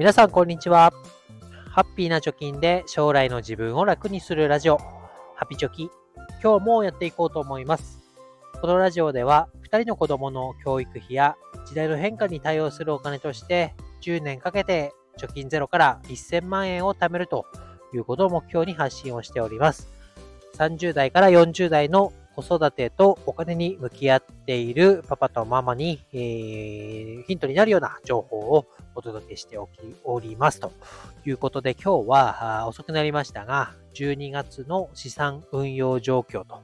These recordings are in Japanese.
皆さんこんにちは。ハッピーな貯金で将来の自分を楽にするラジオ、ハピチョキ。今日もやっていこうと思います。このラジオでは、2人の子供の教育費や時代の変化に対応するお金として、10年かけて貯金ゼロから1000万円を貯めるということを目標に発信をしております。30代から40代の子育てとお金に向き合っているパパとママに、えー、ヒントになるような情報をお届けしておきおります。ということで今日は遅くなりましたが12月の資産運用状況と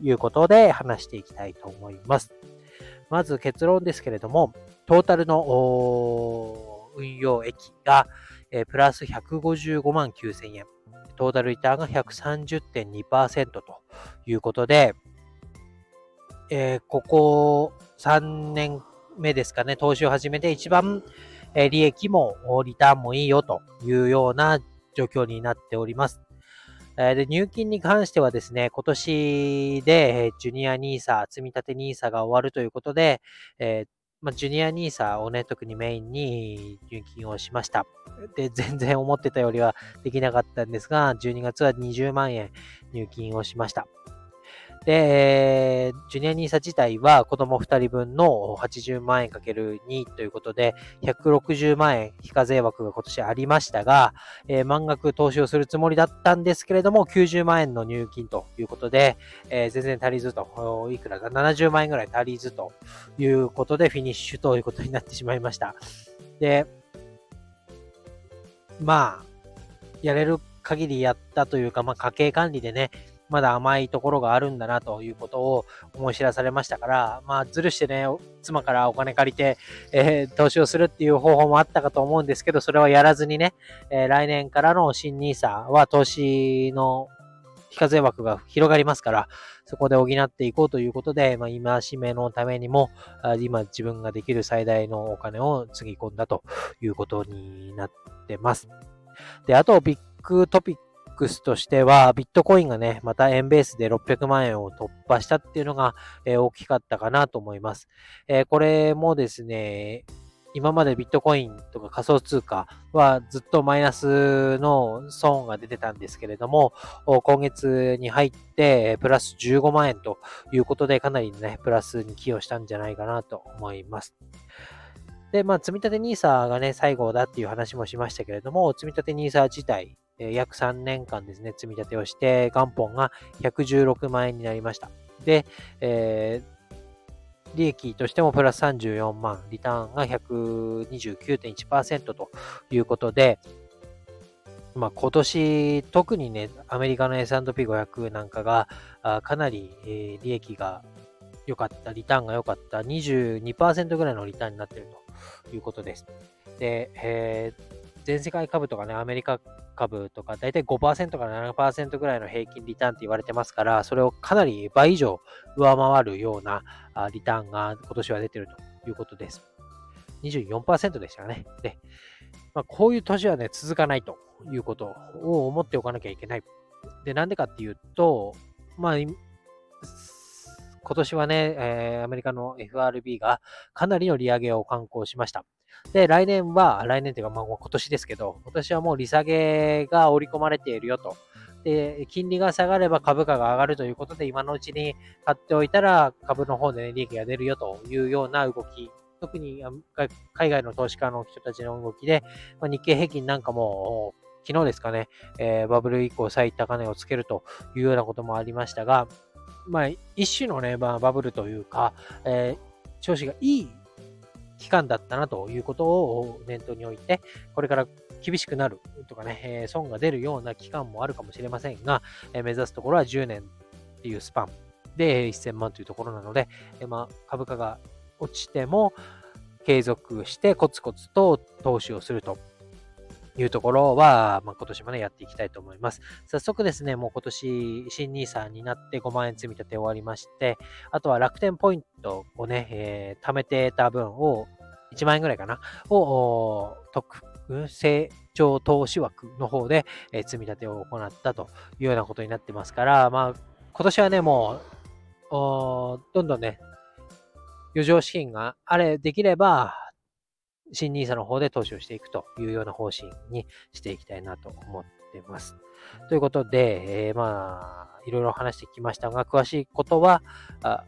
いうことで話していきたいと思います。まず結論ですけれどもトータルの運用益が、プラス155万9000円。トータルリターンが130.2%ということで、えー、ここ3年目ですかね、投資を始めて一番、え、利益もリターンもいいよというような状況になっております。え、で入金に関してはですね、今年で、ジュニア NISA、積立 NISA が終わるということで、え、ジュニア NISA をね、特にメインに入金をしました。で、全然思ってたよりはできなかったんですが、12月は20万円入金をしました。で、ジュニア NISA 自体は子供2人分の80万円かける2ということで、160万円非課税枠が今年ありましたが、えー、満額投資をするつもりだったんですけれども、90万円の入金ということで、えー、全然足りずと、いくらか70万円ぐらい足りずということで、フィニッシュということになってしまいました。で、まあ、やれる限りやったというか、まあ、家計管理でね、まだ甘いところがあるんだなということを思い知らされましたから、まあ、ずるしてね、妻からお金借りて、えー、投資をするっていう方法もあったかと思うんですけど、それはやらずにね、えー、来年からの新 NISA は投資の非課税枠が広がりますから、そこで補っていこうということで、まあ、今しめのためにも、今自分ができる最大のお金をつぎ込んだということになってます。で、あと、ビッグトピッックスとしては、ビットコインがね、また円ベースで600万円を突破したっていうのが、えー、大きかったかなと思います。えー、これもですね、今までビットコインとか仮想通貨はずっとマイナスの損が出てたんですけれども、今月に入ってプラス15万円ということでかなりね、プラスに寄与したんじゃないかなと思います。で、まあ、積立 NISA がね、最後だっていう話もしましたけれども、積立 NISA 自体、約3年間ですね、積み立てをして、元本が116万円になりました。で、えー、利益としてもプラス34万、リターンが129.1%ということで、まあ、今年、特にね、アメリカの S&P500 なんかが、あかなり、え、利益が良かった、リターンが良かった、22%ぐらいのリターンになっているということです。で、えー、全世界株とかね、アメリカ株とか、だいたい5%から7%ぐらいの平均リターンって言われてますから、それをかなり倍以上上回るようなリターンが今年は出てるということです。24%でしたね。で、まあ、こういう年はね、続かないということを思っておかなきゃいけない。で、なんでかっていうと、まあ、今年はね、えー、アメリカの FRB がかなりの利上げを刊行しました。で、来年は、来年というか、まあ、今年ですけど、今年はもう利下げが織り込まれているよと。で、金利が下がれば株価が上がるということで、今のうちに買っておいたら株の方で、ね、利益が出るよというような動き。特に海外の投資家の人たちの動きで、まあ、日経平均なんかも昨日ですかね、えー、バブル以降最高値をつけるというようなこともありましたが、まあ、一種のね、まあ、バブルというか、えー、調子がいい期間だったなということを念頭に置いて、これから厳しくなるとかね、え損が出るような期間もあるかもしれませんが、え目指すところは10年っていうスパン。で1000万というところなので、えまあ、株価が落ちても継続してコツコツと投資をすると。いうところは、まあ、今年もね、やっていきたいと思います。早速ですね、もう今年、新 NISA になって5万円積み立て終わりまして、あとは楽天ポイントをね、えー、貯めてた分を、1万円ぐらいかな、を、特、成長投資枠の方で、えー、積み立てを行ったというようなことになってますから、まあ、今年はね、もう、どんどんね、余剰資金があれ、できれば、新 NISA の方で投資をしていくというような方針にしていきたいなと思ってます。ということで、えー、まあ、いろいろ話してきましたが、詳しいことは、あ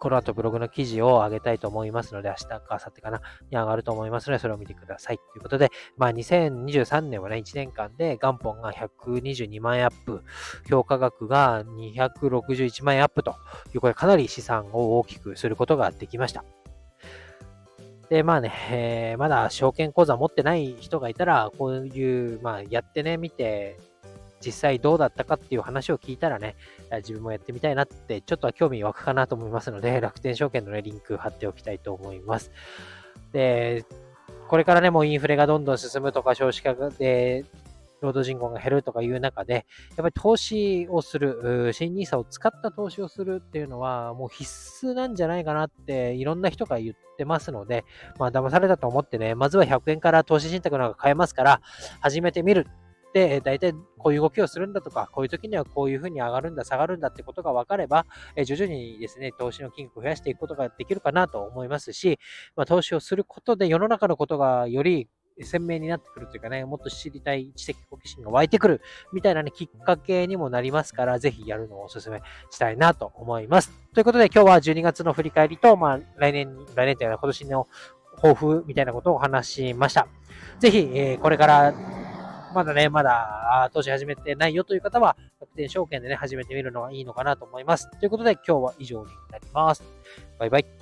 この後ブログの記事を上げたいと思いますので、明日か明後日かな、に上がると思いますので、それを見てください。ということで、まあ2023年はね、1年間で元本が122万円アップ、評価額が261万円アップという、これかなり資産を大きくすることができました。で、まあね、えー、まだ証券口座持ってない人がいたら、こういう、まあ、やってね、見て、実際どうだったかっていう話を聞いたらね、自分もやってみたいなって、ちょっとは興味湧くかなと思いますので、楽天証券のね、リンク貼っておきたいと思います。で、これからね、もうインフレがどんどん進むとか、少子化で、労働人口が減るとかいう中で、やっぱり投資をする、新 NISA を使った投資をするっていうのは、もう必須なんじゃないかなって、いろんな人が言ってますので、まあ、騙されたと思ってね、まずは100円から投資信託なんか買えますから、始めてみるで、大体こういう動きをするんだとか、こういう時にはこういうふうに上がるんだ、下がるんだってことが分かれば、え徐々にですね、投資の金額を増やしていくことができるかなと思いますし、まあ、投資をすることで世の中のことがより鮮明になってくるというかね、もっと知りたい知的好奇心が湧いてくるみたいなね、きっかけにもなりますから、ぜひやるのをお勧めしたいなと思います。ということで今日は12月の振り返りと、まあ来年、来年というか今年の抱負みたいなことをお話しました。ぜひ、えー、これからまだね、まだ投資始めてないよという方は、楽天証券でね、始めてみるのがいいのかなと思います。ということで、今日は以上になります。バイバイ。